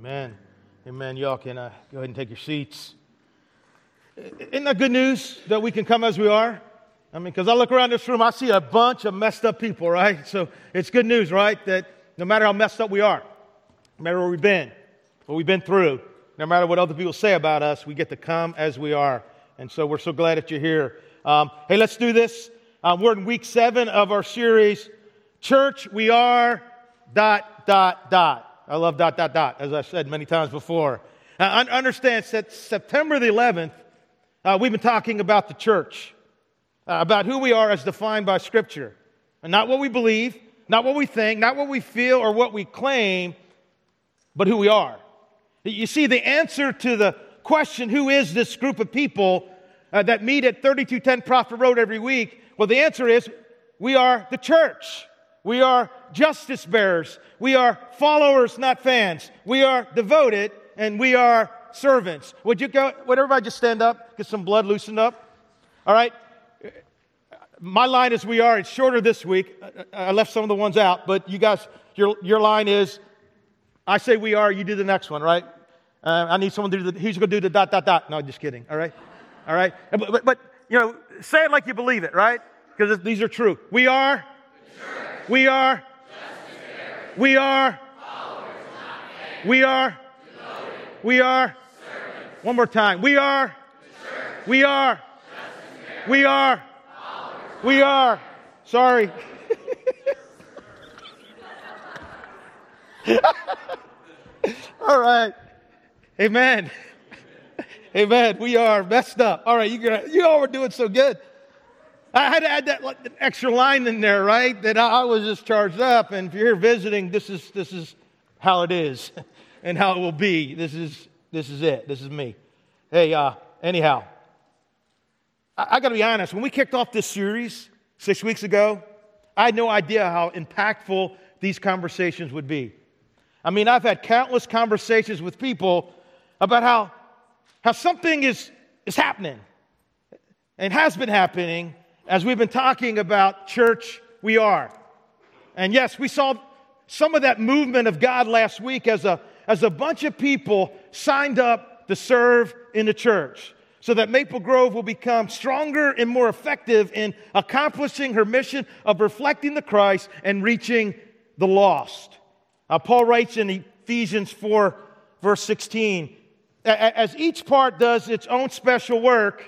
Amen. Amen. Y'all can uh, go ahead and take your seats. Isn't that good news that we can come as we are? I mean, because I look around this room, I see a bunch of messed up people, right? So it's good news, right? That no matter how messed up we are, no matter where we've been, what we've been through, no matter what other people say about us, we get to come as we are. And so we're so glad that you're here. Um, hey, let's do this. Um, we're in week seven of our series, Church, we are dot, dot, dot. I love dot, dot, dot, as I've said many times before. Now, understand that September the 11th, uh, we've been talking about the church, uh, about who we are as defined by Scripture, and not what we believe, not what we think, not what we feel or what we claim, but who we are. You see, the answer to the question, who is this group of people uh, that meet at 3210 Prophet Road every week? Well, the answer is we are the church. We are justice bearers. We are followers, not fans. We are devoted and we are servants. Would you go, would everybody just stand up, get some blood loosened up? All right. My line is we are. It's shorter this week. I left some of the ones out, but you guys, your, your line is I say we are, you do the next one, right? Uh, I need someone to do the, who's going to do the dot, dot, dot. No, just kidding, all right? All right? But, but, but you know, say it like you believe it, right? Because these are true. We are, we are, we are, we are, we are, one more time. We are, we are, we are, we are, sorry. All right. Amen. Amen. We are messed up. All right, you, you all were doing so good. I had to add that extra line in there, right? That I was just charged up. And if you're here visiting, this is, this is how it is and how it will be. This is, this is it. This is me. Hey, uh, anyhow, I, I got to be honest. When we kicked off this series six weeks ago, I had no idea how impactful these conversations would be. I mean, I've had countless conversations with people about how, how something is, is happening and has been happening as we've been talking about church we are. And yes, we saw some of that movement of God last week as a, as a bunch of people signed up to serve in the church so that Maple Grove will become stronger and more effective in accomplishing her mission of reflecting the Christ and reaching the lost. Uh, Paul writes in Ephesians 4, verse 16, as each part does its own special work,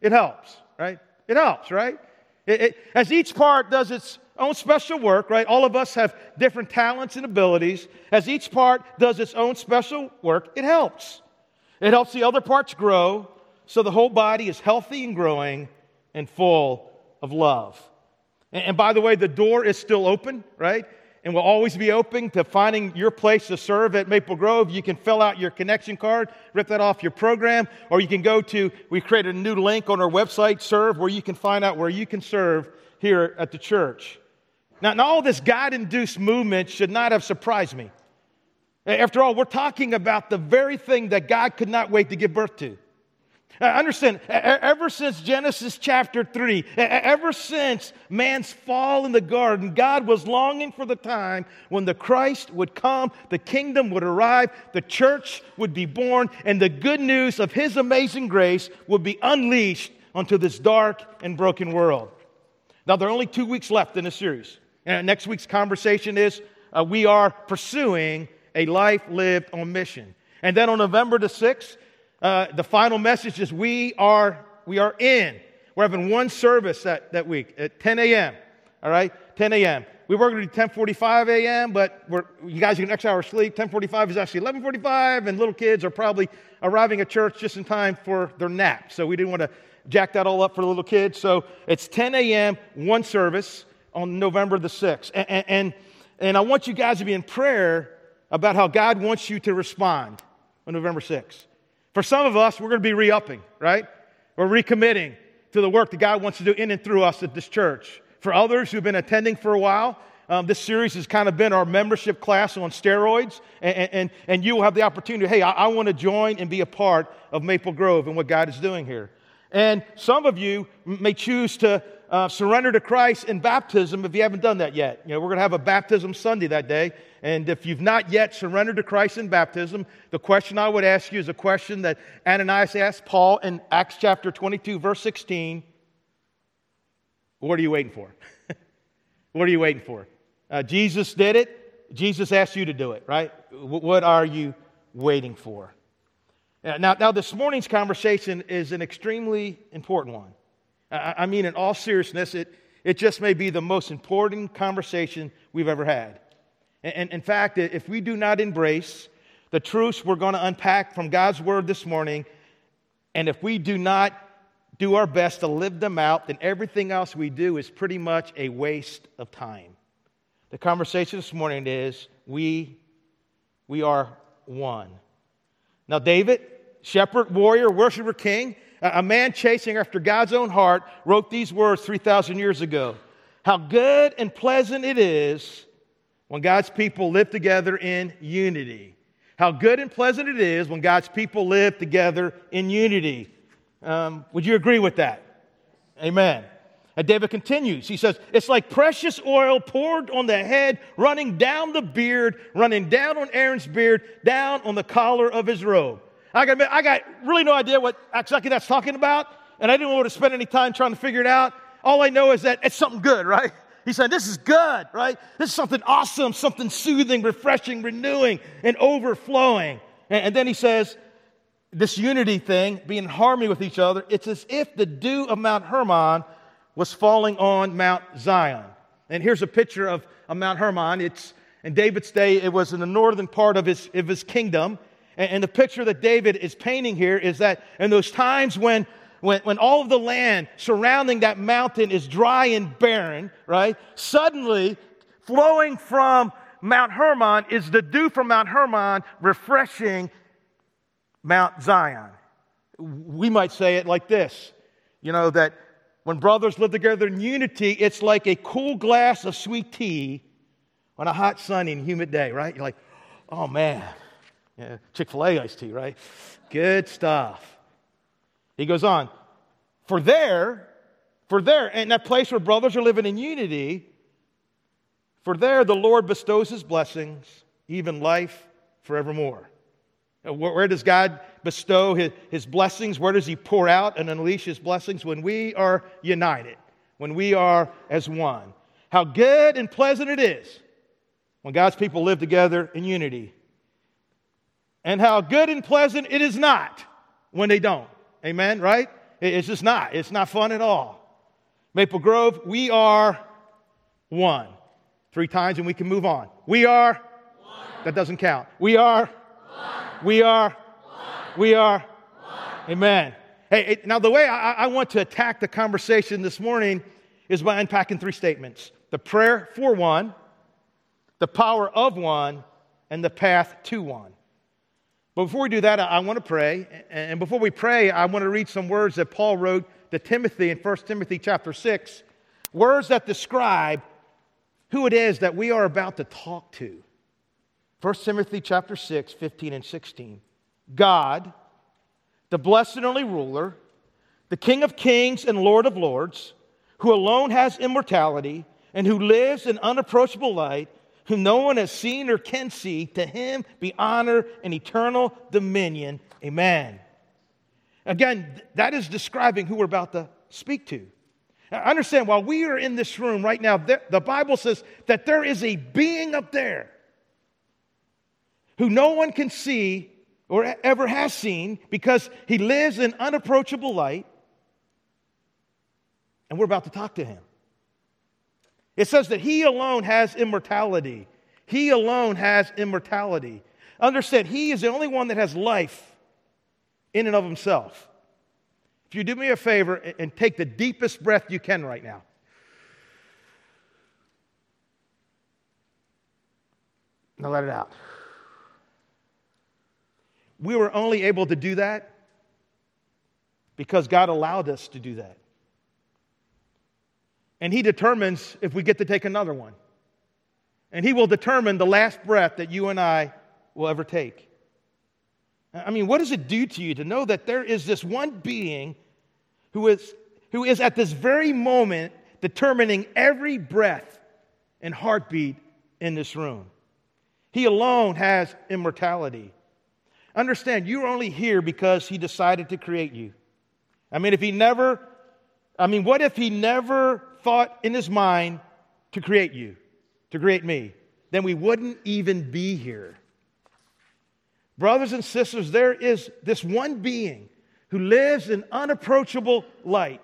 it helps, right? It helps, right? It, it, as each part does its own special work, right? All of us have different talents and abilities. As each part does its own special work, it helps. It helps the other parts grow so the whole body is healthy and growing and full of love. And, and by the way, the door is still open, right? And we'll always be open to finding your place to serve at Maple Grove. You can fill out your connection card, rip that off your program, or you can go to, we created a new link on our website, Serve, where you can find out where you can serve here at the church. Now, now all this God induced movement should not have surprised me. After all, we're talking about the very thing that God could not wait to give birth to. Uh, understand, ever since Genesis chapter 3, ever since man's fall in the garden, God was longing for the time when the Christ would come, the kingdom would arrive, the church would be born, and the good news of his amazing grace would be unleashed onto this dark and broken world. Now, there are only two weeks left in the series. And next week's conversation is uh, we are pursuing a life lived on mission. And then on November the 6th, uh, the final message is we are, we are in. We're having one service that, that week at 10 a.m. All right, 10 a.m. We were going to do 10:45 a.m., but you guys get an extra hour sleep. 10:45 is actually 11:45, and little kids are probably arriving at church just in time for their nap. So we didn't want to jack that all up for the little kids. So it's 10 a.m. one service on November the 6th, and, and and I want you guys to be in prayer about how God wants you to respond on November 6th. For some of us, we're going to be re upping, right? We're recommitting to the work that God wants to do in and through us at this church. For others who've been attending for a while, um, this series has kind of been our membership class on steroids, and, and, and you will have the opportunity hey, I, I want to join and be a part of Maple Grove and what God is doing here. And some of you may choose to uh, surrender to Christ in baptism if you haven't done that yet. You know, we're going to have a baptism Sunday that day. And if you've not yet surrendered to Christ in baptism, the question I would ask you is a question that Ananias asked Paul in Acts chapter 22, verse 16. What are you waiting for? what are you waiting for? Uh, Jesus did it. Jesus asked you to do it, right? What are you waiting for? Now, now, this morning's conversation is an extremely important one. I mean, in all seriousness, it, it just may be the most important conversation we've ever had. And in fact, if we do not embrace the truths we're going to unpack from God's word this morning, and if we do not do our best to live them out, then everything else we do is pretty much a waste of time. The conversation this morning is we, we are one. Now, David, shepherd, warrior, worshiper, king, a man chasing after God's own heart, wrote these words 3,000 years ago How good and pleasant it is when God's people live together in unity. How good and pleasant it is when God's people live together in unity. Um, would you agree with that? Amen. And David continues. He says, It's like precious oil poured on the head, running down the beard, running down on Aaron's beard, down on the collar of his robe. I got, I got really no idea what exactly that's talking about, and I didn't want to spend any time trying to figure it out. All I know is that it's something good, right? He said, This is good, right? This is something awesome, something soothing, refreshing, renewing, and overflowing. And, and then he says, This unity thing, being in harmony with each other, it's as if the dew of Mount Hermon was falling on Mount Zion. And here's a picture of, of Mount Hermon. It's in David's day, it was in the northern part of his, of his kingdom. And, the picture that David is painting here is that in those times when, when, when all of the land surrounding that mountain is dry and barren, right? Suddenly, flowing from Mount Hermon is the dew from Mount Hermon refreshing Mount Zion. We might say it like this you know, that when brothers live together in unity, it's like a cool glass of sweet tea on a hot, sunny, and humid day, right? You're like, oh man, yeah, Chick fil A iced tea, right? Good stuff. He goes on, for there, for there, in that place where brothers are living in unity, for there the Lord bestows his blessings, even life forevermore. Where, does God bestow his, his blessings? Where does he pour out and unleash his blessings? When we are united, when we are as one. How good and pleasant it is when God's people live together in unity and how good and pleasant it is not when they don't. Amen, right? It's just not. It's not fun at all. Maple Grove, we are one. Three times and we can move on. We are one. That doesn't count. We are one. We are one. We are. Amen. Hey, now the way I, I want to attack the conversation this morning is by unpacking three statements the prayer for one, the power of one, and the path to one. But before we do that, I want to pray. And before we pray, I want to read some words that Paul wrote to Timothy in 1 Timothy chapter 6. Words that describe who it is that we are about to talk to. 1 Timothy chapter 6, 15 and 16. God, the blessed and only ruler, the King of kings and Lord of lords, who alone has immortality and who lives in unapproachable light, whom no one has seen or can see, to him be honor and eternal dominion. Amen. Again, that is describing who we're about to speak to. Now, understand, while we are in this room right now, the Bible says that there is a being up there who no one can see or ever has seen because he lives in unapproachable light. And we're about to talk to him. It says that He alone has immortality. He alone has immortality. Understand, He is the only one that has life in and of Himself. If you do me a favor and take the deepest breath you can right now. Now let it out. We were only able to do that because God allowed us to do that and He determines if we get to take another one. And He will determine the last breath that you and I will ever take. I mean, what does it do to you to know that there is this one being who is, who is at this very moment determining every breath and heartbeat in this room. He alone has immortality. Understand, you're only here because He decided to create you. I mean, if He never, I mean, what if He never thought in His mind to create you, to create me? Then we wouldn't even be here. Brothers and sisters, there is this one being who lives in unapproachable light,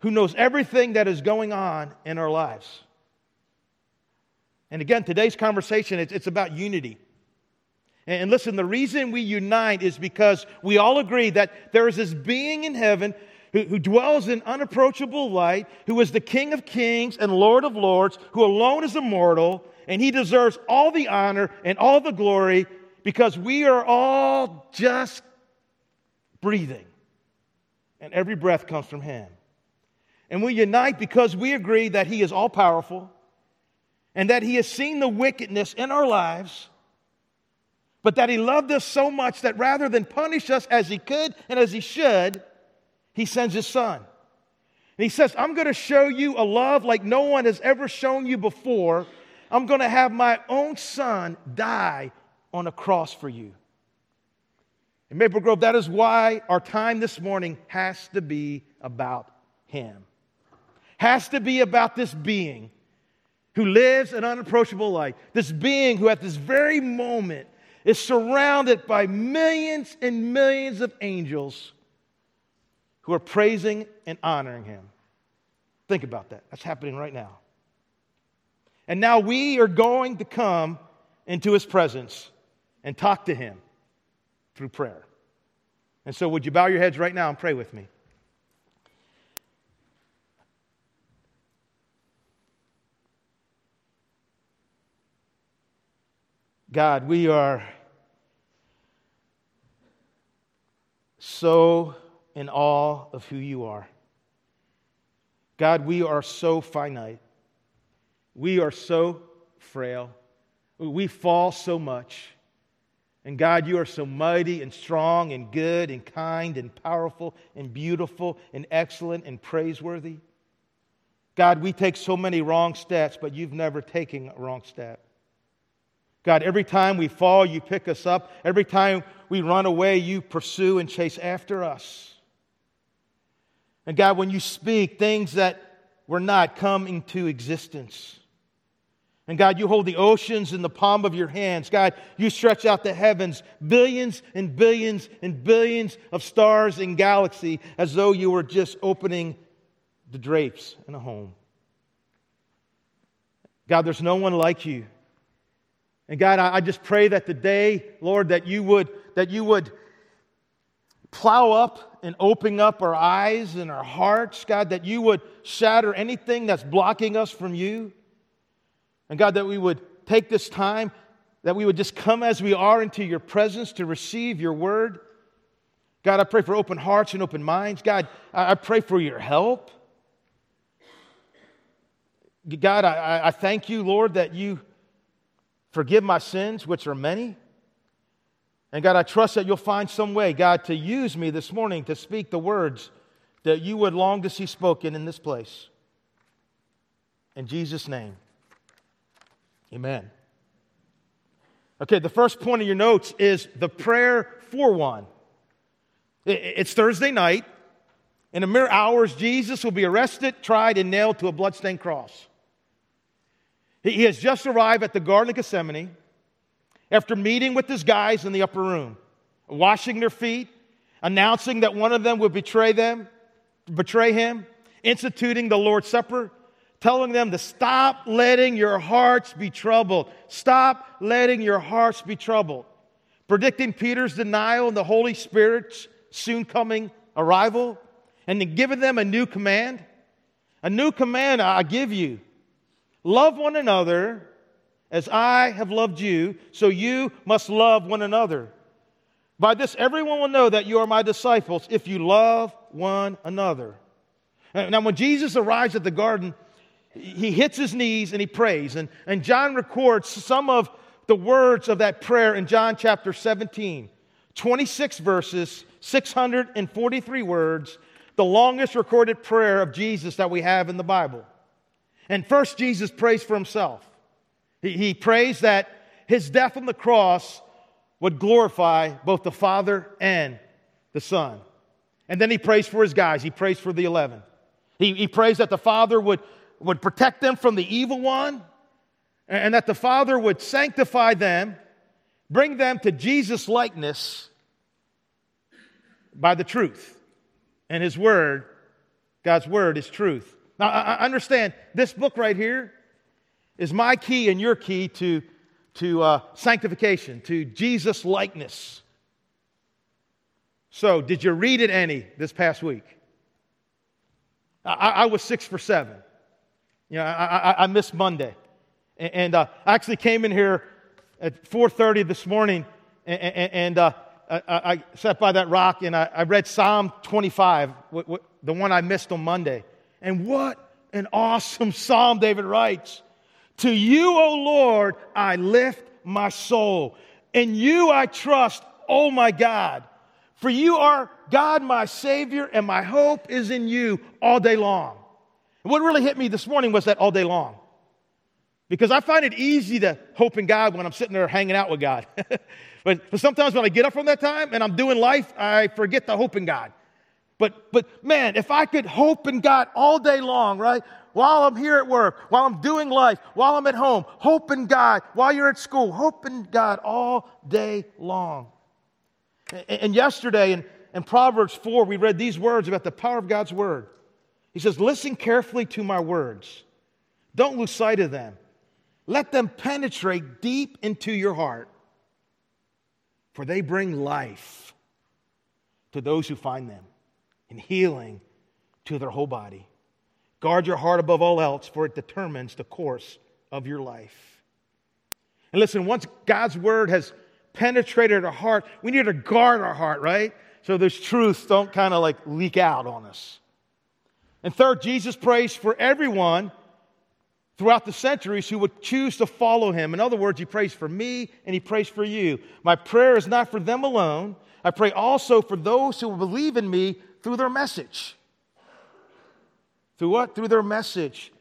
who knows everything that is going on in our lives. And again, today's conversation, it's, it's about unity. And listen, the reason we unite is because we all agree that there is this being in heaven who, who, dwells in unapproachable light, who is the King of kings and Lord of lords, who alone is immortal, and he deserves all the honor and all the glory because we are all just breathing. And every breath comes from him. And we unite because we agree that he is all powerful and that he has seen the wickedness in our lives but that he loved us so much that rather than punish us as he could and as he should, he sends his son. And he says, I'm going to show you a love like no one has ever shown you before. I'm going to have my own son die on a cross for you. In Maple Grove, that is why our time this morning has to be about him. Has to be about this being who lives an unapproachable life. This being who, at this very moment, is surrounded by millions and millions of angels who are praising and honoring him. Think about that. That's happening right now. And now we are going to come into his presence and talk to him through prayer. And so, would you bow your heads right now and pray with me? God, we are so in awe of who you are. God, we are so finite. We are so frail. We fall so much. And God, you are so mighty and strong and good and kind and powerful and beautiful and excellent and praiseworthy. God, we take so many wrong steps, but you've never taken a wrong step. God, every time we fall, you pick us up. Every time we run away, you pursue and chase after us. And God, when you speak, things that were not come into existence. And God, you hold the oceans in the palm of your hands. God, you stretch out the heavens, billions and billions and billions of stars and galaxy as though you were just opening the drapes in a home. God, there's no one like you. And God, I, just pray that today, Lord, that you would, that you would plow up and open up our eyes and our hearts, God, that you would shatter anything that's blocking us from you. And God, that we would take this time, that we would just come as we are into your presence to receive your word. God, I pray for open hearts and open minds. God, I pray for your help. God, I, I thank you, Lord, that you Forgive my sins, which are many. And God, I trust that you'll find some way, God, to use me this morning to speak the words that you would long to see spoken in this place. In Jesus' name, amen. Okay, the first point of your notes is the prayer for one. It's Thursday night. In a mere hours, Jesus will be arrested, tried, and nailed to a bloodstained cross. He has just arrived at the Garden of Gethsemane after meeting with his guys in the upper room, washing their feet, announcing that one of them would betray them, betray him, instituting the Lord's Supper, telling them to stop letting your hearts be troubled. Stop letting your hearts be troubled. Predicting Peter's denial and the Holy Spirit's soon coming arrival, and then giving them a new command. A new command I give you Love one another as I have loved you, so you must love one another. By this, everyone will know that you are my disciples if you love one another. Now, when Jesus arrives at the garden, he hits his knees and he prays. And, and John records some of the words of that prayer in John chapter 17. 26 verses, 643 words, the longest recorded prayer of Jesus that we have in the Bible. And first, Jesus prays for himself. He, he prays that his death on the cross would glorify both the Father and the Son. And then he prays for his guys. He prays for the 11. He, he prays that the Father would, would protect them from the evil one and that the Father would sanctify them, bring them to Jesus' likeness by the truth. And His Word, God's Word, is truth. Now, I understand this book right here is my key and your key to, to uh, sanctification, to Jesus' likeness. So, did you read it any this past week? I, I was six for seven. You know, I, I, I missed Monday. And, and uh, I actually came in here at 4.30 this morning and, and, uh, I, sat by that rock and I, read Psalm 25, w- w- the one I missed on Monday. And what an awesome psalm David writes. To you, O Lord, I lift my soul. In you I trust, oh my God. For you are God, my Savior, and my hope is in you all day long. And what really hit me this morning was that all day long. Because I find it easy to hope in God when I'm sitting there hanging out with God. but, but sometimes when I get up from that time and I'm doing life, I forget to hope in God. But, but man, if I could hope in God all day long, right? While I'm here at work, while I'm doing life, while I'm at home, hope in God, while you're at school, hope in God all day long. And, and yesterday in, in Proverbs 4, we read these words about the power of God's word. He says, Listen carefully to my words, don't lose sight of them. Let them penetrate deep into your heart, for they bring life to those who find them and healing to their whole body. Guard your heart above all else, for it determines the course of your life. And listen, once God's word has penetrated our heart, we need to guard our heart, right? So those truths don't kind of like leak out on us. And third, Jesus prays for everyone throughout the centuries who would choose to follow him. In other words, he prays for me and he prays for you. My prayer is not for them alone. I pray also for those who will believe in me through their message. Through what? Through their message.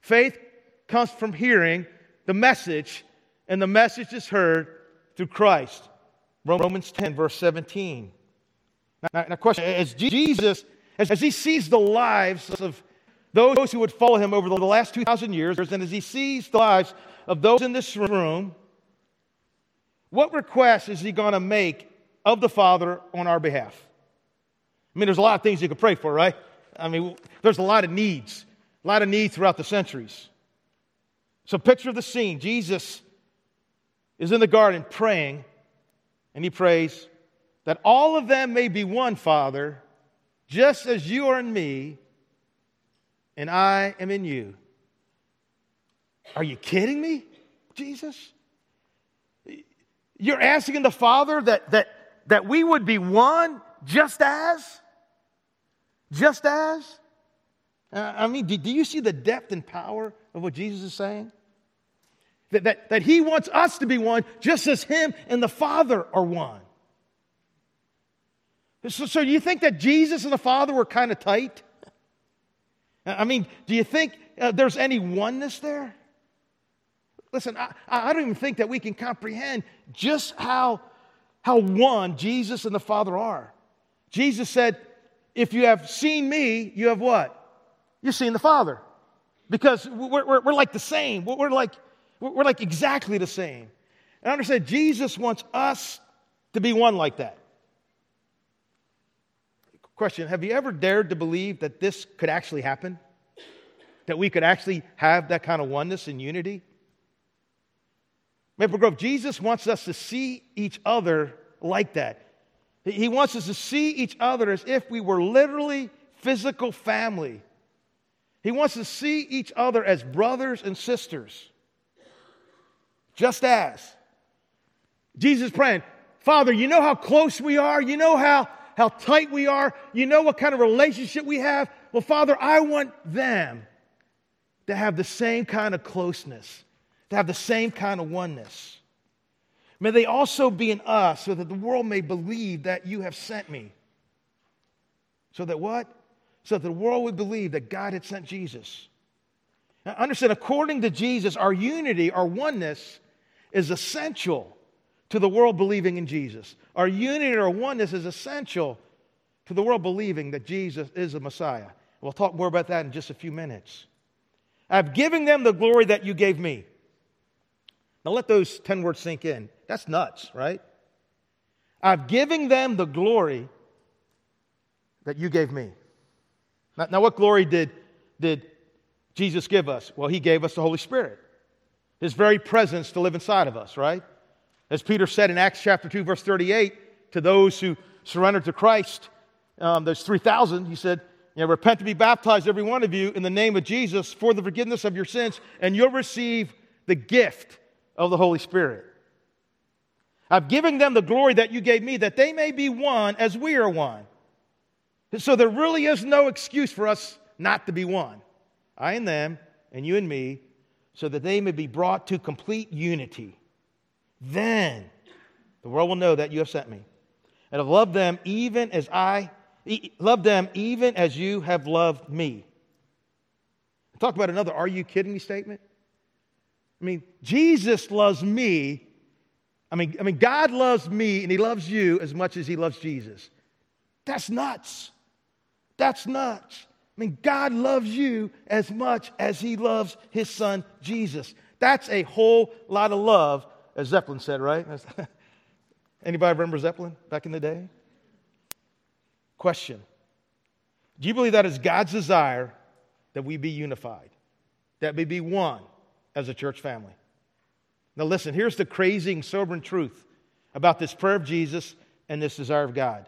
Faith comes from hearing the message, and the message is heard through Christ. Romans 10, verse 17. Now, now question as Jesus, as, as he sees the lives of those who would follow him over the last 2,000 years, and as he sees the lives of those in this room, what request is he going to make of the Father on our behalf? I mean, there's a lot of things you could pray for, right? I mean, there's a lot of needs, a lot of needs throughout the centuries. So, picture the scene. Jesus is in the garden praying, and he prays that all of them may be one, Father, just as you are in me and I am in you. Are you kidding me, Jesus? You're asking the Father that, that, that we would be one just as? Just as? I mean, do, do you see the depth and power of what Jesus is saying? That, that, that He wants us to be one just as Him and the Father are one. So, so you think that Jesus and the Father were kind of tight? I mean, do you think uh, there's any oneness there? Listen, I, I don't even think that we can comprehend just how, how one Jesus and the Father are. Jesus said, If you have seen me, you have what? You've seen the Father. Because we're, we're, we're like the same. We're like, we're like exactly the same. And I understand Jesus wants us to be one like that. Question Have you ever dared to believe that this could actually happen? That we could actually have that kind of oneness and unity? Maple Grove, Jesus wants us to see each other like that. He wants us to see each other as if we were literally physical family. He wants to see each other as brothers and sisters. Just as. Jesus praying, Father, you know how close we are? You know how how tight we are. You know what kind of relationship we have. Well, Father, I want them to have the same kind of closeness, to have the same kind of oneness. May they also be in us so that the world may believe that you have sent me. So that what? so that the world would believe that God had sent Jesus. Now, understand, according to Jesus, our unity, our oneness, is essential to the world believing in Jesus. Our unity, our oneness is essential to the world believing that Jesus is the Messiah. We'll talk more about that in just a few minutes. I've given them the glory that you gave me. Now let those 10 words sink in. That's nuts, right? I've given them the glory that you gave me. Now, now, what glory did, did Jesus give us? Well, he gave us the Holy Spirit, his very presence to live inside of us, right? As Peter said in Acts chapter 2, verse 38, to those who surrendered to Christ, um, those 3,000, he said, you know, repent to be baptized, every one of you, in the name of Jesus for the forgiveness of your sins, and you'll receive the gift of the Holy Spirit. I've given them the glory that you gave me, that they may be one as we are one. So there really is no excuse for us not to be one. I and them, and you and me, so that they may be brought to complete unity. Then the world will know that you have sent me. And have loved them even as I love them even as you have loved me. Talk about another are you kidding me statement. I mean, Jesus loves me. I mean, I mean, God loves me and He loves you as much as He loves Jesus. That's nuts. That's nuts. I mean, God loves you as much as He loves His Son, Jesus. That's a whole lot of love, as Zeppelin said, right? Anybody remember Zeppelin back in the day? Question Do you believe that is God's desire that we be unified, that we be one? as a church family. Now, listen, here's the crazy sobering truth about this prayer of Jesus and this desire of God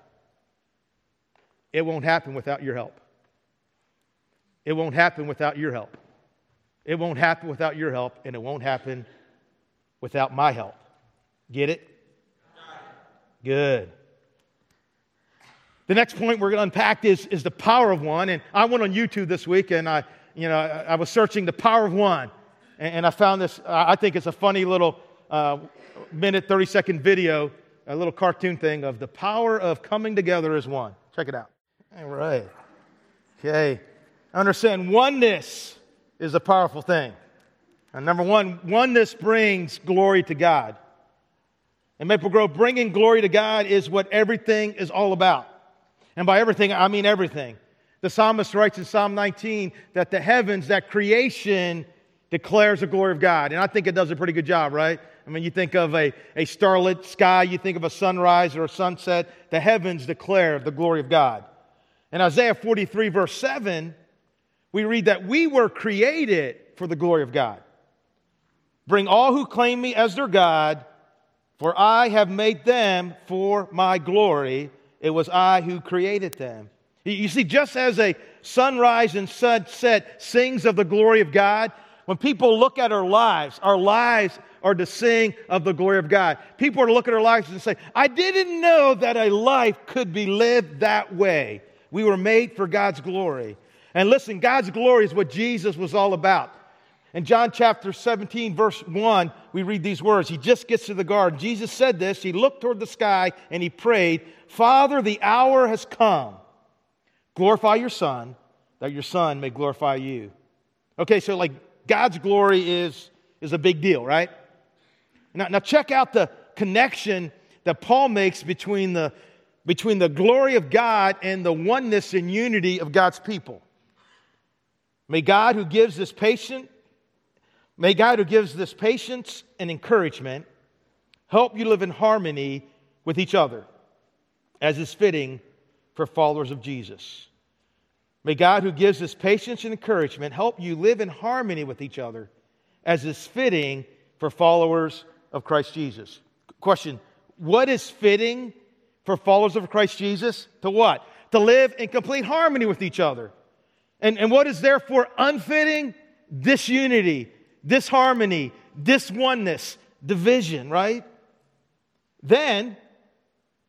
it won't happen without your help. It won't happen without your help. It won't happen without your help, and it won't happen without my help. Get it? Good. The next point we're going to unpack is, is the power of one. And I went on YouTube this week and I, you know, I was searching the power of one. And, I found this, I think it's a funny little uh, minute, 30 second video, a little cartoon thing of the power of coming together as one. Check it out. All right. Okay. Understand oneness is a powerful thing. And number one, oneness brings glory to God. And Maple Grove, bringing glory to God is what everything is all about. And by everything, I mean everything. The psalmist writes in Psalm 19 that the heavens, that creation, declares the glory of God. And I think it does a pretty good job, right? I mean, you think of a, a starlit sky, you think of a sunrise or a sunset, the heavens declare the glory of God. In Isaiah 43, verse 7, we read that we were created for the glory of God. Bring all who claim me as their God, for I have made them for my glory. It was I who created them. You see, just as a sunrise and sunset sings of the glory of God, when people look at our lives, our lives are to sing of the glory of God. People are to look at our lives and say, I didn't know that a life could be lived that way. We were made for God's glory. And listen, God's glory is what Jesus was all about. In John chapter 17, verse 1, we read these words. He just gets to the garden. Jesus said this. He looked toward the sky and he prayed, Father, the hour has come. Glorify your Son, that your Son may glorify you. Okay, so like God's glory is, is a big deal, right? Now, now check out the connection that Paul makes between the, between the glory of God and the oneness and unity of God's people. May God who gives this patient, may God who gives this patience and encouragement help you live in harmony with each other, as is fitting for followers of Jesus. May God, who gives us patience and encouragement, help you live in harmony with each other as is fitting for followers of Christ Jesus. Question What is fitting for followers of Christ Jesus? To what? To live in complete harmony with each other. And, and what is therefore unfitting? Disunity, disharmony, disoneness, division, right? Then,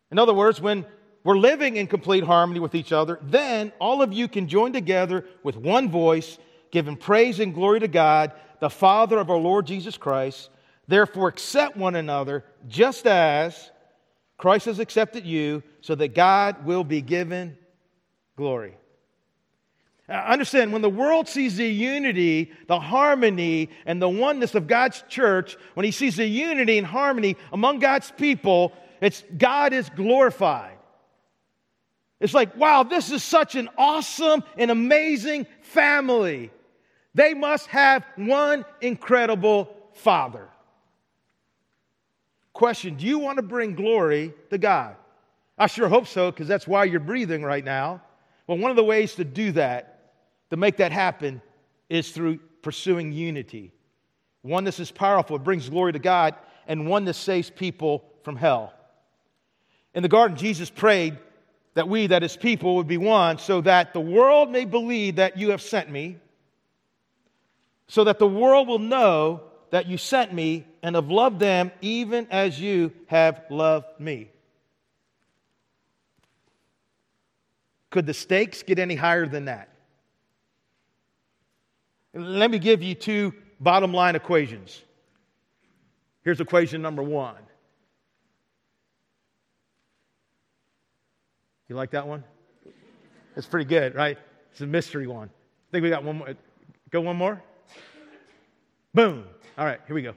in other words, when we're living in complete harmony with each other, then all of you can join together with one voice, giving praise and glory to God, the Father of our Lord Jesus Christ. Therefore, accept one another just as Christ has accepted you, so that God will be given glory. Uh, understand, when the world sees the unity, the harmony, and the oneness of God's church, when he sees the unity and harmony among God's people, it's God is glorified. It's like, wow, this is such an awesome and amazing family. They must have one incredible father. Question Do you want to bring glory to God? I sure hope so, because that's why you're breathing right now. Well, one of the ways to do that to make that happen is through pursuing unity. Oneness is powerful, it brings glory to God, and oneness saves people from hell. In the garden, Jesus prayed that we, that his people, would be one, so that the world may believe that you have sent me, so that the world will know that you sent me and have loved them even as you have loved me. Could the stakes get any higher than that? Let me give you two bottom line equations. Here's equation number one. You like that one? It's pretty good, right? It's a mystery one. I think we got one more. Go one more. Boom. All right, here we go.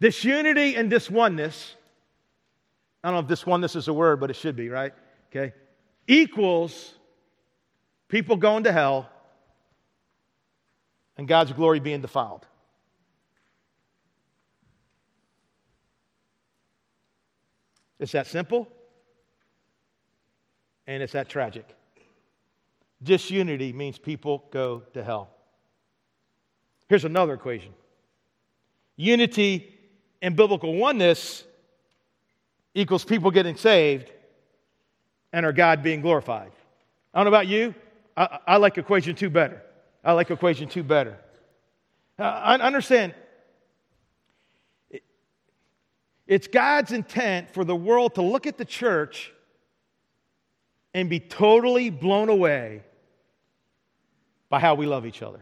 Disunity and disoneness, I don't know if disoneness is a word, but it should be, right? Okay. Equals people going to hell and God's glory being defiled. It's that simple and it's that tragic. Disunity means people go to hell. Here's another equation unity and biblical oneness equals people getting saved and our God being glorified. I don't know about you, I, I like equation two better. I like equation two better. Uh, I understand. It's God's intent for the world to look at the church and be totally blown away by how we love each other.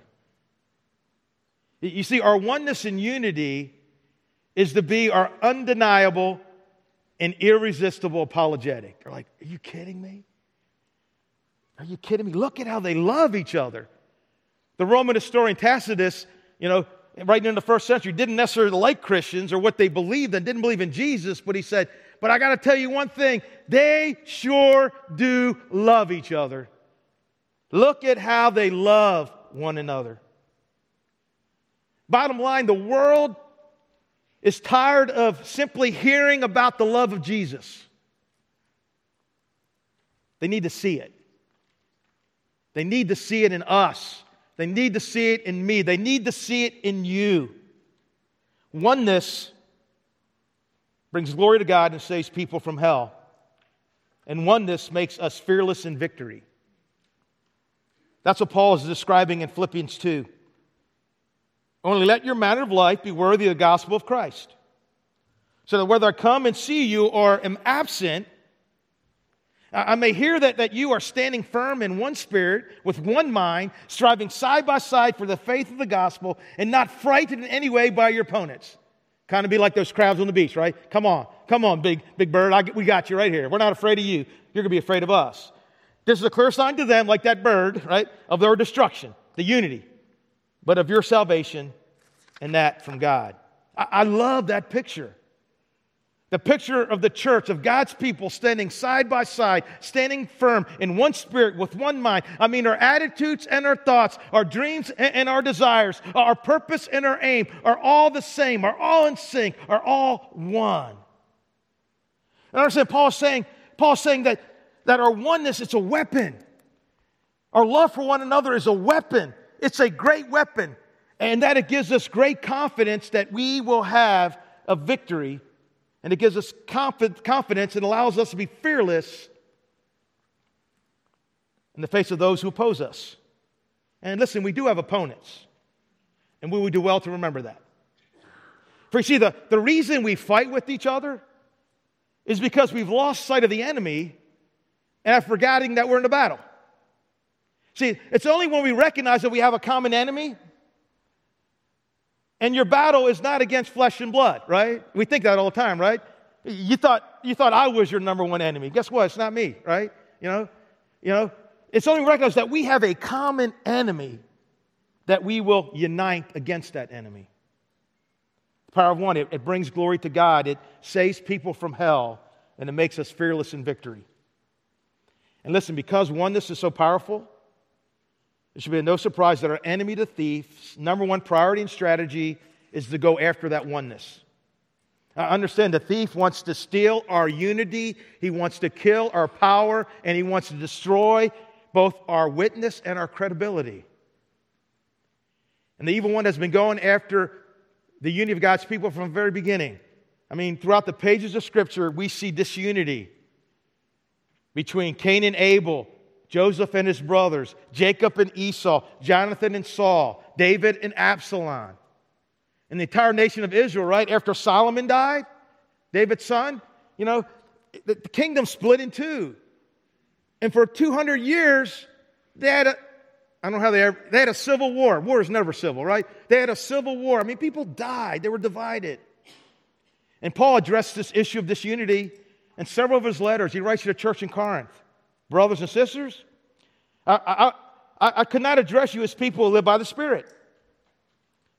You see, our oneness and unity is to be our undeniable and irresistible apologetic. They're like, Are you kidding me? Are you kidding me? Look at how they love each other. The Roman historian Tacitus, you know, right in the first century, didn't necessarily like Christians or what they believed and didn't believe in Jesus, but he said, But I got to tell you one thing they sure do love each other. Look at how they love one another. Bottom line, the world is tired of simply hearing about the love of Jesus. They need to see it. They need to see it in us. They need to see it in me. They need to see it in you. Oneness brings glory to God and saves people from hell. And oneness makes us fearless in victory. That's what Paul is describing in Philippians 2. Only let your manner of life be worthy of the gospel of Christ. So that whether I come and see you or am absent, I may hear that, that you are standing firm in one spirit, with one mind, striving side by side for the faith of the gospel, and not frightened in any way by your opponents. Kind of be like those crabs on the beach, right? Come on, come on, big, big bird. I, we got you right here. We're not afraid of you. You're going to be afraid of us. This is a clear sign to them, like that bird, right, of their destruction, the unity, but of your salvation and that from God. I, I love that picture. The picture of the church, of God's people standing side by side, standing firm in one spirit with one mind. I mean, our attitudes and our thoughts, our dreams and our desires, our purpose and our aim are all the same, are all in sync, are all one. And I understand Paul's saying, Paul's saying that, that our oneness, it's a weapon. Our love for one another is a weapon. It's a great weapon. And that it gives us great confidence that we will have a victory and it gives us confidence and allows us to be fearless in the face of those who oppose us. And listen, we do have opponents, and we would do well to remember that. For you see, the, the reason we fight with each other is because we've lost sight of the enemy and are forgetting that we're in a battle. See, it's only when we recognize that we have a common enemy and your battle is not against flesh and blood, right? We think that all the time, right? You thought, you thought I was your number one enemy. Guess what? It's not me, right? You know, you know, It's only recognized that we have a common enemy that we will unite against that enemy. The power of one, it, it brings glory to God, it saves people from hell, and it makes us fearless in victory. And listen, because oneness is so powerful, it should be no surprise that our enemy, the thief's number one priority and strategy is to go after that oneness. I understand the thief wants to steal our unity, he wants to kill our power, and he wants to destroy both our witness and our credibility. And the evil one has been going after the unity of God's people from the very beginning. I mean, throughout the pages of Scripture, we see disunity between Cain and Abel, Joseph and his brothers, Jacob and Esau, Jonathan and Saul, David and Absalom. And the entire nation of Israel, right after Solomon died, David's son, you know, the, kingdom split in two. And for 200 years, they had a, I don't know how they ever, they had a civil war. War is never civil, right? They had a civil war. I mean, people died, they were divided. And Paul addressed this issue of disunity in several of his letters. He writes to the church in Corinth Brothers and sisters, I, I, I, I could not address you as people who live by the Spirit,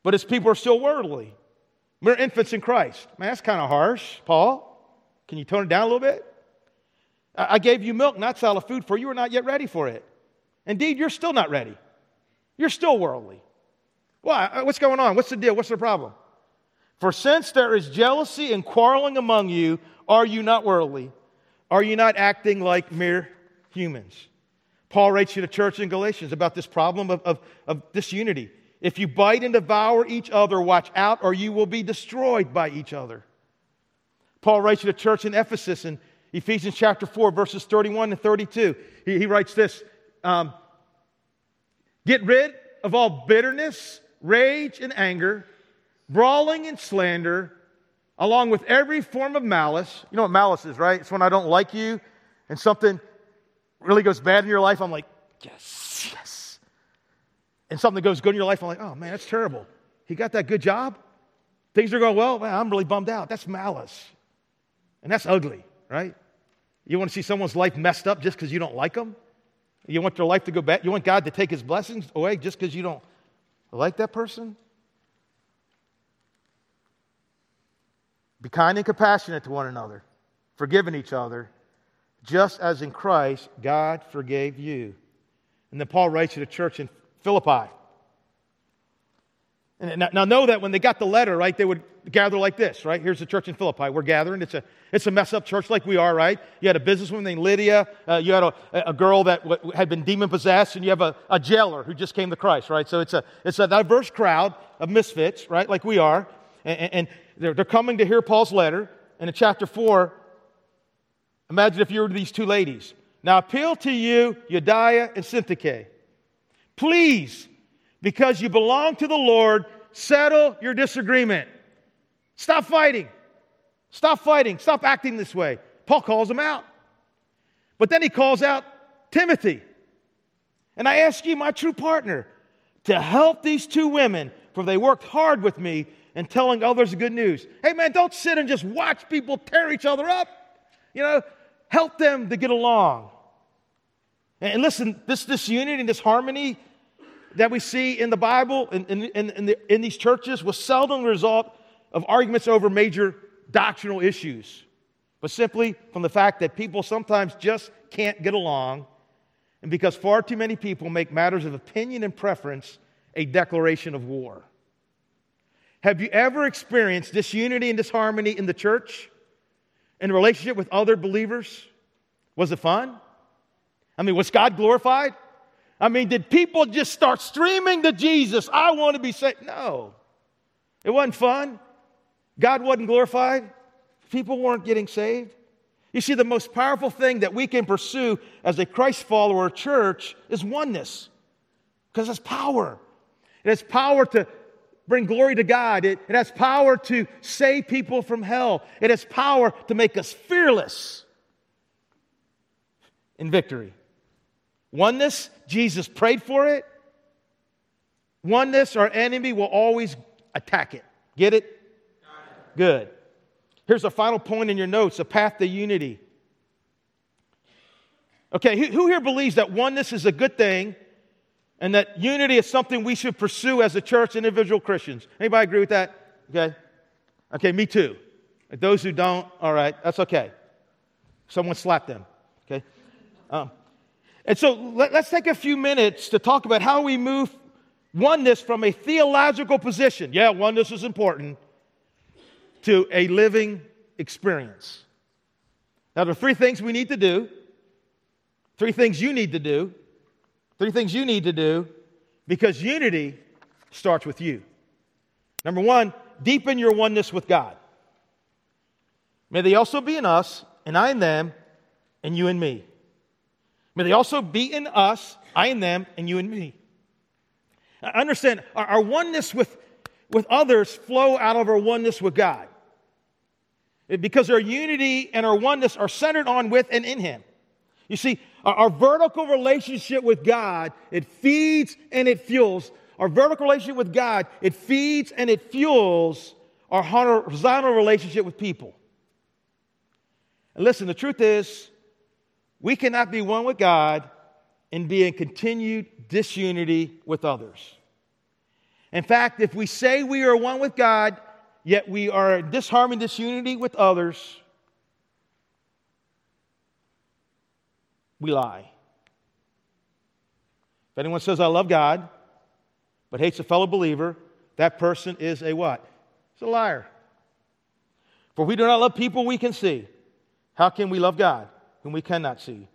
but as people who are still worldly. We're infants in Christ. Man, that's kind of harsh, Paul. Can you tone it down a little bit? I gave you milk, not solid food, for you are not yet ready for it. Indeed, you're still not ready. You're still worldly. Why? Uh, what's going on? What's the deal? What's the problem? For since there is jealousy and quarreling among you, are you not worldly? Are you not acting like mere humans? Paul writes to the church in Galatians about this problem of, of, of disunity. If you bite and devour each other, watch out, or you will be destroyed by each other. Paul writes to the church in Ephesus in Ephesians chapter 4, verses 31 and 32. He, he writes this um, Get rid of all bitterness, rage, and anger, brawling and slander, along with every form of malice. You know what malice is, right? It's when I don't like you and something really goes bad in your life. I'm like, yes, yes. And something that goes good in your life. I'm like, oh man, that's terrible. He got that good job. Things are going well. Man, I'm really bummed out. That's malice. And that's ugly, right? You want to see someone's life messed up just because you don't like them? You want their life to go bad? You want God to take his blessings away just because you don't like that person? Be kind and compassionate to one another, forgiving each other, just as in Christ God forgave you. And then Paul writes to the church in Philippi. And now know that when they got the letter, right, they would gather like this, right? Here's the church in Philippi. We're gathering. It's a, it's a mess up church like we are, right? You had a businesswoman named Lydia. Uh, you had a, a girl that w- had been demon possessed, and you have a, a jailer who just came to Christ, right? So it's a, it's a diverse crowd of misfits, right, like we are. And, and they're, they're coming to hear Paul's letter. And in chapter 4, imagine if you were these two ladies. Now appeal to you, Euodia and Syntyche. Please, because you belong to the Lord, settle your disagreement. Stop fighting. Stop fighting. Stop acting this way. Paul calls them out. But then he calls out Timothy. And I ask you, my true partner, to help these two women, for they worked hard with me in telling others the good news. Hey, man, don't sit and just watch people tear each other up. You know, help them to get along. And listen, this disunity and this harmony that we see in the Bible, in, in, in, the, in these churches, was seldom the result of arguments over major doctrinal issues, but simply from the fact that people sometimes just can't get along, and because far too many people make matters of opinion and preference a declaration of war. Have you ever experienced disunity and disharmony in the church, in relationship with other believers? Was it fun? I mean, was God glorified? I mean, did people just start streaming to Jesus? I want to be saved. No, it wasn't fun. God wasn't glorified, people weren't getting saved. You see, the most powerful thing that we can pursue as a Christ follower church is oneness, because it's power. It has power to bring glory to God, it, it has power to save people from hell, it has power to make us fearless in victory. Oneness, Jesus prayed for it. Oneness, our enemy will always attack it. Get it? Good. Here's a final point in your notes a path to unity. Okay, who, who here believes that oneness is a good thing and that unity is something we should pursue as a church, individual Christians? Anybody agree with that? Okay. Okay, me too. Those who don't, all right, that's okay. Someone slap them. Okay. Um, and so let, us take a few minutes to talk about how we move oneness from a theological position. Yeah, oneness is important to a living experience. Now, there are three things we need to do, three things you need to do, three things you need to do because unity starts with you. Number one, deepen your oneness with God. May they also be in us, and I in them, and you in me. May they also be in us, I in them, and you in me. I Understand, our, our oneness with, with others flow out of our oneness with God because our unity and our oneness are centered on, with, and in Him. You see, our, our vertical relationship with God, it feeds and it fuels. Our vertical relationship with God, it feeds and it fuels our horizontal relationship with people. And listen, the truth is, we cannot be one with God and be in continued disunity with others. In fact, if we say we are one with God, yet we are in disharmony, disunity with others, we lie. If anyone says, I love God, but hates a fellow believer, that person is a what? It's a liar. For we do not love people we can see. How can we love God whom we cannot see?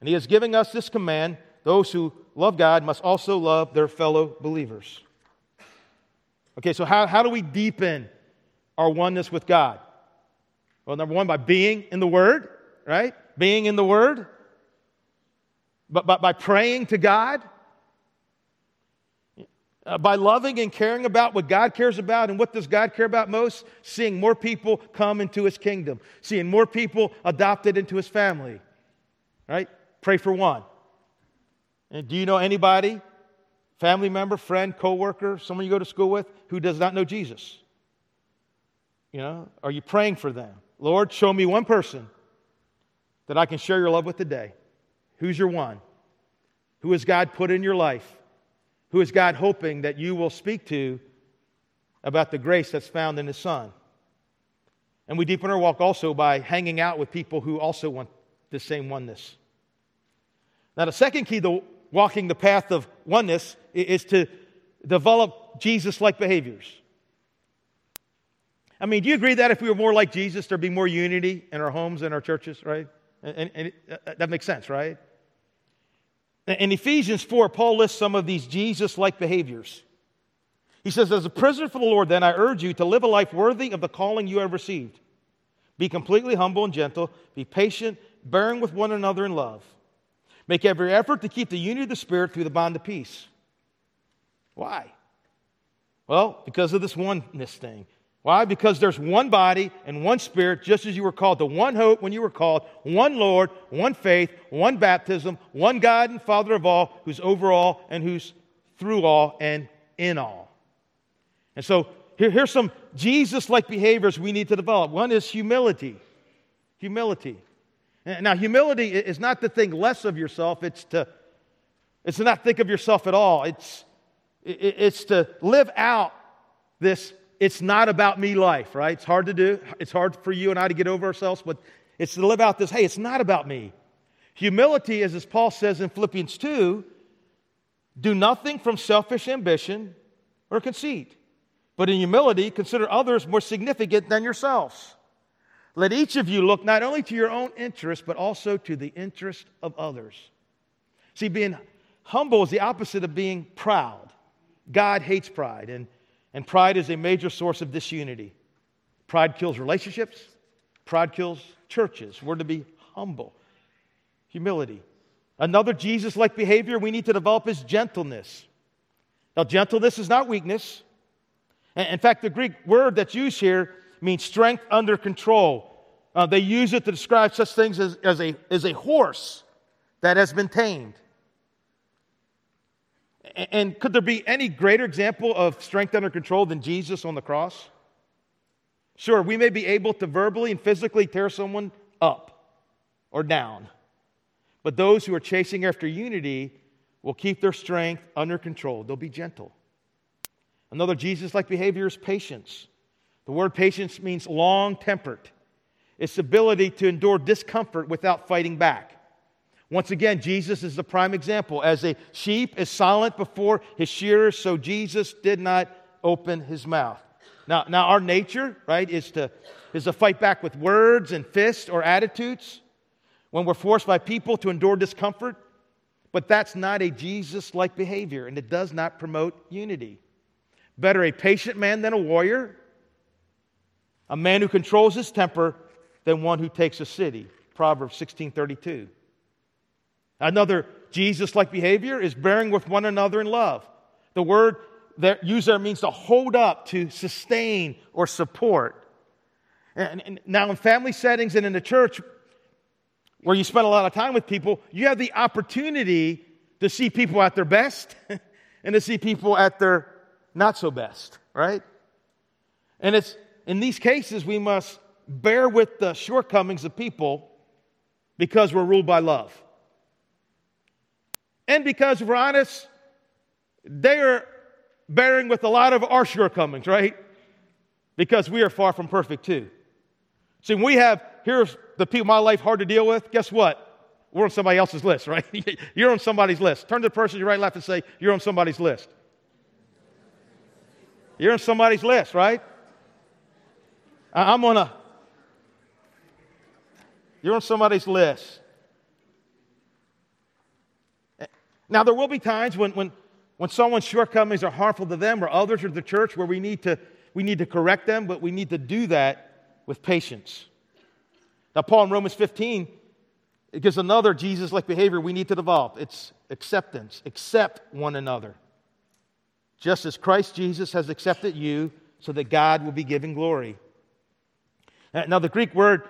And He is giving us this command those who love God must also love their fellow believers. Okay, so how, how do we deepen our oneness with God? Well, number one, by being in the Word, right? Being in the Word. But, but by praying to God. Uh, by loving and caring about what God cares about. And what does God care about most? Seeing more people come into His kingdom, seeing more people adopted into His family. Right? Pray for one. And do you know anybody, family member, friend, coworker, someone you go to school with, who does not know Jesus? You know, are you praying for them? Lord, show me one person that I can share your love with today. Who's your one? Who has God put in your life? Who is God hoping that you will speak to about the grace that's found in His Son? And we deepen our walk also by hanging out with people who also want the same oneness. Now, the second key to walking the path of oneness is to develop Jesus like behaviors. I mean, do you agree that if we were more like Jesus, there'd be more unity in our homes and our churches, right? And, and, and uh, that makes sense, right? In Ephesians 4, Paul lists some of these Jesus like behaviors. He says, As a prisoner for the Lord, then I urge you to live a life worthy of the calling you have received. Be completely humble and gentle, be patient, bearing with one another in love. Make every effort to keep the unity of the Spirit through the bond of peace. Why? Well, because of this oneness thing. Why? Because there's one body and one spirit, just as you were called to one hope when you were called, one Lord, one faith, one baptism, one God and Father of all, who's over all and who's through all and in all. And so here, here's some Jesus like behaviors we need to develop. One is humility. Humility. Now, humility is not to think less of yourself, it's to, it's to not think of yourself at all. It's, it's to live out this it's not about me life, right? It's hard to do. It's hard for you and I to get over ourselves, but it's to live out this hey, it's not about me. Humility is, as Paul says in Philippians 2, do nothing from selfish ambition or conceit, but in humility, consider others more significant than yourselves. Let each of you look not only to your own interest, but also to the interest of others. See, being humble is the opposite of being proud. God hates pride. And and pride is a major source of disunity. Pride kills relationships, pride kills churches. We're to be humble, humility. Another Jesus like behavior we need to develop is gentleness. Now, gentleness is not weakness. In fact, the Greek word that's used here means strength under control. Uh, they use it to describe such things as, as, a, as a horse that has been tamed. And could there be any greater example of strength under control than Jesus on the cross? Sure, we may be able to verbally and physically tear someone up or down. But those who are chasing after unity will keep their strength under control. They'll be gentle. Another Jesus like behavior is patience. The word patience means long tempered, it's the ability to endure discomfort without fighting back. Once again, Jesus is the prime example. As a sheep is silent before his shearers, so Jesus did not open his mouth. Now, now our nature, right, is to, is to fight back with words and fists or attitudes when we're forced by people to endure discomfort. But that's not a Jesus like behavior, and it does not promote unity. Better a patient man than a warrior, a man who controls his temper than one who takes a city. Proverbs 16:32. Another Jesus like behavior is bearing with one another in love. The word that used there means to hold up, to sustain, or support. And, and now, in family settings and in the church, where you spend a lot of time with people, you have the opportunity to see people at their best and to see people at their not so best, right? And it's in these cases we must bear with the shortcomings of people because we're ruled by love. And because we're honest, they are bearing with a lot of our shortcomings, right? Because we are far from perfect too. See, we have, here's the people in my life hard to deal with. Guess what? We're on somebody else's list, right? you're on somebody's list. Turn to the person to your right, left, and say, You're on somebody's list. You're on somebody's list, right? I'm on a. You're on somebody's list. Now, there will be times when, when, when someone's shortcomings are harmful to them or others or the church where we need, to, we need to correct them, but we need to do that with patience. Now, Paul in Romans 15 it gives another Jesus like behavior we need to develop it's acceptance. Accept one another just as Christ Jesus has accepted you, so that God will be given glory. Now, the Greek word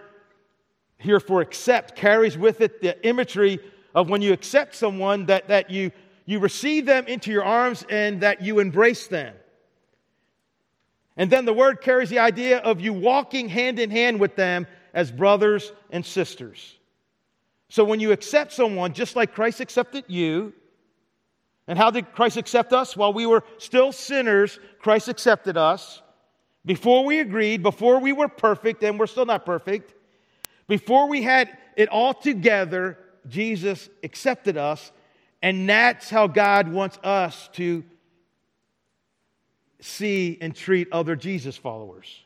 here for accept carries with it the imagery of when you accept someone that, that you, you receive them into your arms and that you embrace them. And then the word carries the idea of you walking hand in hand with them as brothers and sisters. So when you accept someone, just like Christ accepted you, and how did Christ accept us? While we were still sinners, Christ accepted us. Before we agreed, before we were perfect, and we're still not perfect, before we had it all together, Jesus accepted us. And that's how God wants us to see and treat other Jesus followers.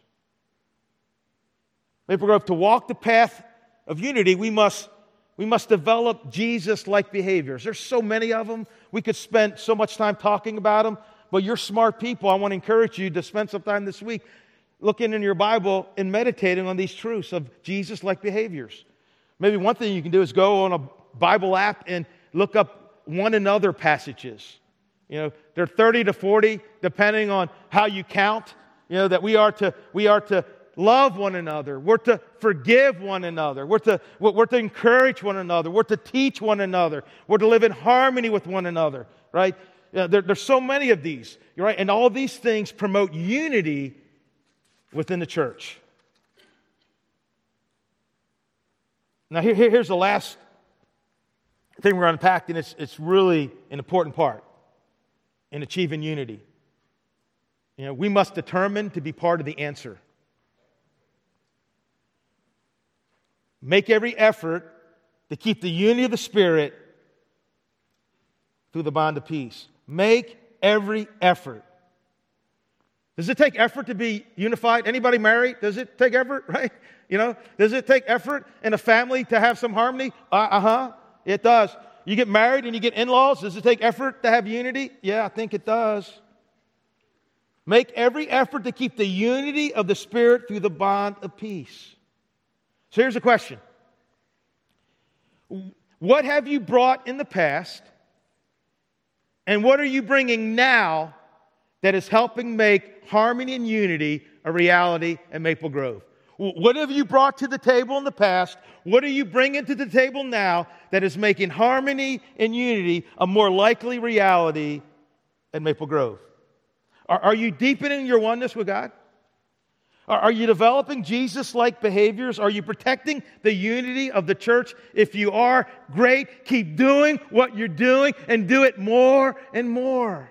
Maple Grove, to walk the path of unity, we must we must develop Jesus like behaviors. There's so many of them. We could spend so much time talking about them, but you're smart people. I want to encourage you to spend some time this week looking in your Bible and meditating on these truths of Jesus like behaviors. Maybe one thing you can do is go on a Bible app and look up one another passages. You know, they're 30 to 40, depending on how you count. You know, that we are to, we are to love one another. We're to forgive one another. We're to, we're to encourage one another. We're to teach one another. We're to live in harmony with one another, right? there, there's so many of these, right? And all these things promote unity within the church. Now, here, here, here's the last thing we're unpacking. It's, it's really an important part in achieving unity. You know, we must determine to be part of the answer. Make every effort to keep the unity of the Spirit through the bond of peace. Make every effort. Does it take effort to be unified? Anybody married? Does it take effort, right? You know, does it take effort in a family to have some harmony? Uh huh. It does. You get married and you get in laws. Does it take effort to have unity? Yeah, I think it does. Make every effort to keep the unity of the Spirit through the bond of peace. So here's a question What have you brought in the past, and what are you bringing now that is helping make harmony and unity a reality at Maple Grove? What have you brought to the table in the past? What are you bringing to the table now that is making harmony and unity a more likely reality at Maple Grove? Are, are you deepening your oneness with God? Are you developing Jesus like behaviors? Are you protecting the unity of the church? If you are, great. Keep doing what you're doing and do it more and more.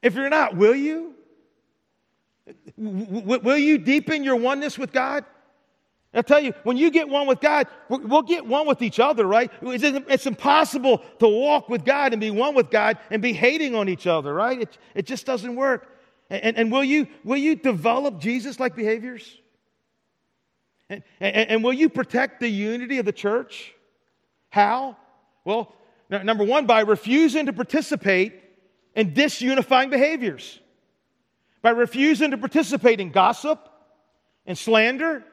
If you're not, will you? Will you deepen your oneness with God? I'll tell you, when you get one with God, we'll get one with each other, right? It's impossible to walk with God and be one with God and be hating on each other, right? It, it just doesn't work. And, and will, you, will you develop Jesus like behaviors? And, and, and will you protect the unity of the church? How? Well, number one, by refusing to participate in disunifying behaviors, by refusing to participate in gossip and slander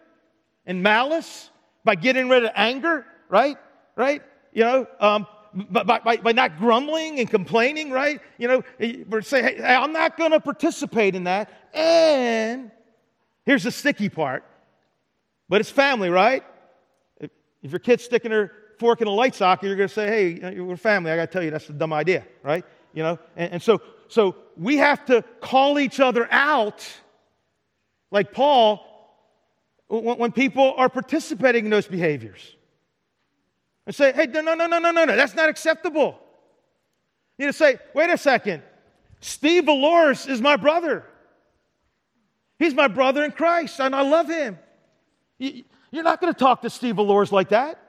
and malice, by getting rid of anger, right? Right? You know, um, by, by, by not grumbling and complaining, right? You know, we're saying, hey, I'm not going to participate in that. And here's the sticky part, but it's family, right? If, if your kid's sticking her fork in a light socket, you're going to say, hey, we're family. I got to tell you, that's a dumb idea, right? You know, and, and so, so we have to call each other out, like Paul, when, people are participating in those behaviors and say, hey, no, no, no, no, no, no, that's not acceptable. You to say, wait a second, Steve Valors is my brother. He's my brother in Christ, and I love him. You're not going to talk to Steve Valors like that.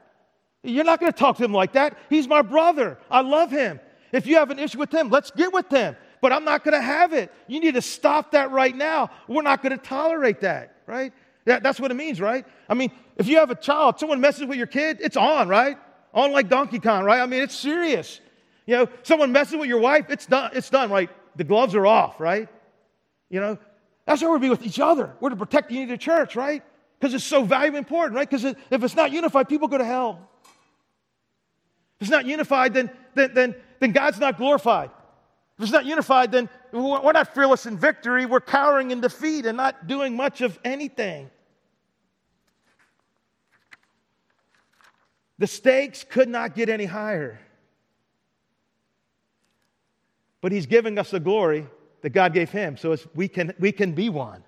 You're not going to talk to him like that. He's my brother. I love him. If you have an issue with him, let's get with him. But I'm not going to have it. You need to stop that right now. We're not going to tolerate that, right? That, that's what it means, right? I mean, if you have a child, someone messes with your kid, it's on, right? On like Donkey Kong, right? I mean, it's serious. You know, someone messes with your wife, it's done, it's done, right? The gloves are off, right? You know, that's how we're be with each other. We're to protect the unity of the church, right? Because it's so valuable important, right? Because if it's not unified, people go to hell. If it's not unified, then, then, then, then God's not glorified. If it's not unified, then we're not fearless in victory. We're cowering in defeat and not doing much of anything. The stakes could not get any higher. But he's giving us the glory that God gave him so we can, we can be one.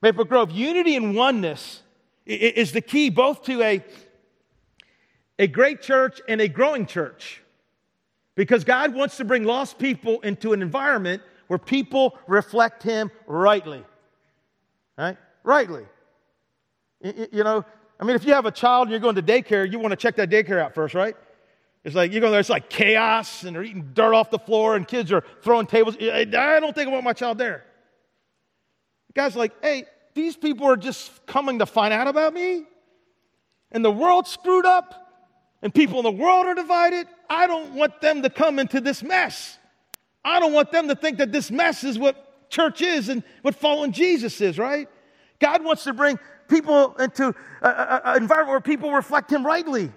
Maple Grove, unity and oneness is the key both to a, a great church and a growing church. Because God wants to bring lost people into an environment where people reflect Him rightly. Right? Rightly. You know, I mean, if you have a child and you're going to daycare, you want to check that daycare out first, right? It's like, you go there, it's like chaos, and they're eating dirt off the floor, and kids are throwing tables. I don't think I want my child there. The guy's like, hey, these people are just coming to find out about me, and the world screwed up, and people in the world are divided. I don't want them to come into this mess. I don't want them to think that this mess is what church is and what following Jesus is, right? God wants to bring people into an environment where people reflect Him rightly.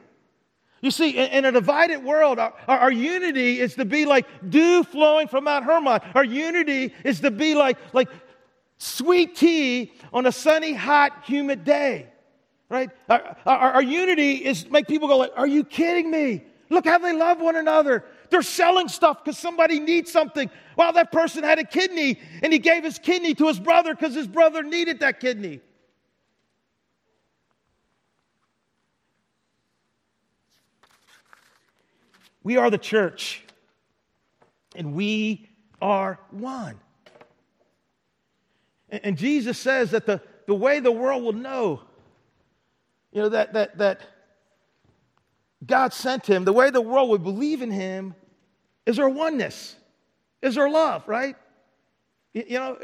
You see, in, in a divided world, our, our, unity is to be like dew flowing from Mount Hermon. Our unity is to be like, like sweet tea on a sunny, hot, humid day. Right? Our, our, our unity is make people go like, "Are you kidding me? Look how they love one another. They're selling stuff because somebody needs something. Well, that person had a kidney and he gave his kidney to his brother because his brother needed that kidney. We are the church, and we are one. And, and Jesus says that the, the way the world will know, you know, that, that, that God sent him, the way the world would believe in him is our oneness, is our love, right? You, you know,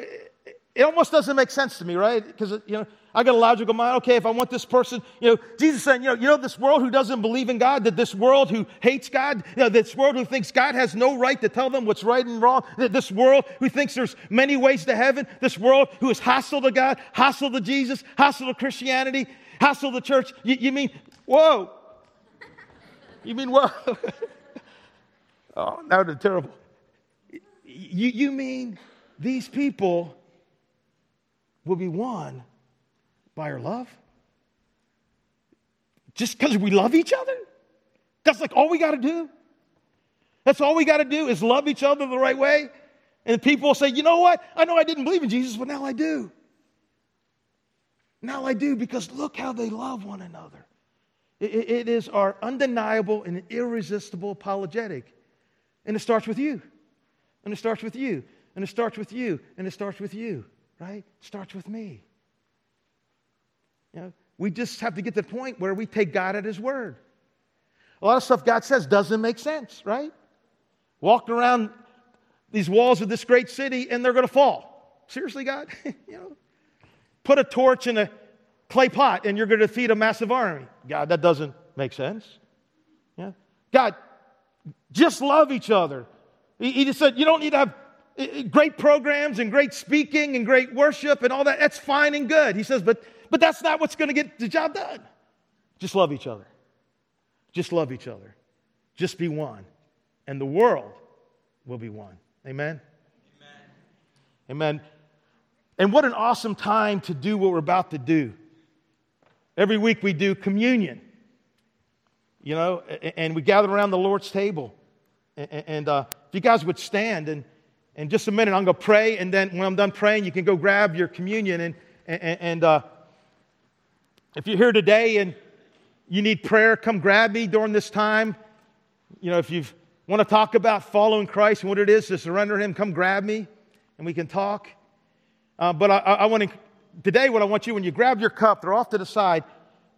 it almost doesn't make sense to me, right? Because, you know, I got a logical mind. Okay, if I want this person, you know, Jesus said, you know, you know, this world who doesn't believe in God, that this world who hates God, you know, this world who thinks God has no right to tell them what's right and wrong, that this world who thinks there's many ways to heaven, this world who is hostile to God, hostile to Jesus, hostile to Christianity, hostile to church. You, you mean, whoa. You mean, whoa. oh, now they're terrible. You, you mean these people will be won by our love? Just because we love each other? That's like all we got to do? That's all we got to do is love each other the right way? And people say, you know what? I know I didn't believe in Jesus, but now I do. Now I do because look how they love one another. it, it is our undeniable and irresistible apologetic. And it starts with you. And it starts with you. And it starts with you. And it starts with you, right? It starts with me. You know, we just have to get to the point where we take God at His word. A lot of stuff God says doesn't make sense, right? Walk around these walls of this great city and they're going to fall. Seriously, God? you know, put a torch in a clay pot and you're going to defeat a massive army. God, that doesn't make sense. Yeah. God, just love each other. He, he just said you don't need to have eh, eh, great programs and great speaking and great worship and all that. That's fine and good. He says, but but that's not what's going to get the job done. Just love each other. Just love each other. Just be one. And the world will be one. Amen? Amen. Amen. And what an awesome time to do what we're about to do. Every week we do communion, you know, and we gather around the Lord's table. And uh, if you guys would stand, and in just a minute, I'm going to pray, and then when I'm done praying, you can go grab your communion. And, and, and uh, if you're here today and you need prayer, come grab me during this time. You know, if you want to talk about following Christ and what it is to surrender Him, come grab me and we can talk. Uh, but I, I, want to, today, what I want you, when you grab your cup, they're off to the side.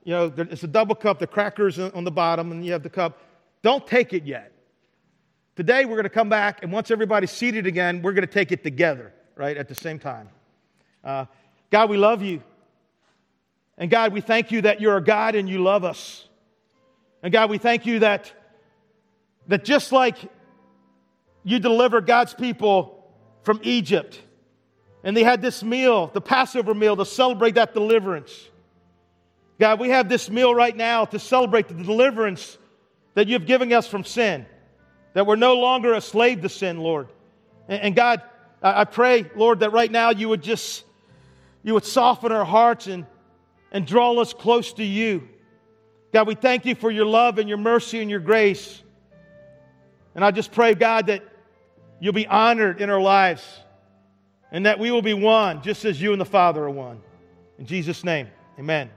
You know, it's a double cup, the crackers on the bottom, and you have the cup. Don't take it yet. Today, we're going to come back, and once everybody's seated again, we're going to take it together, right, at the same time. Uh, God, we love you. And God, we thank you that you're a God and you love us. And God, we thank you that, that just like you delivered God's people from Egypt, and they had this meal, the Passover meal, to celebrate that deliverance. God, we have this meal right now to celebrate the deliverance that you've given us from sin, that we're no longer a slave to sin, Lord. And, and God, I pray, Lord, that right now you would just, you would soften our hearts and and draw us close to you. God, we thank you for your love and your mercy and your grace. And I just pray, God, that you'll be honored in our lives and that we will be one just as you and the Father are one. In Jesus' name, amen.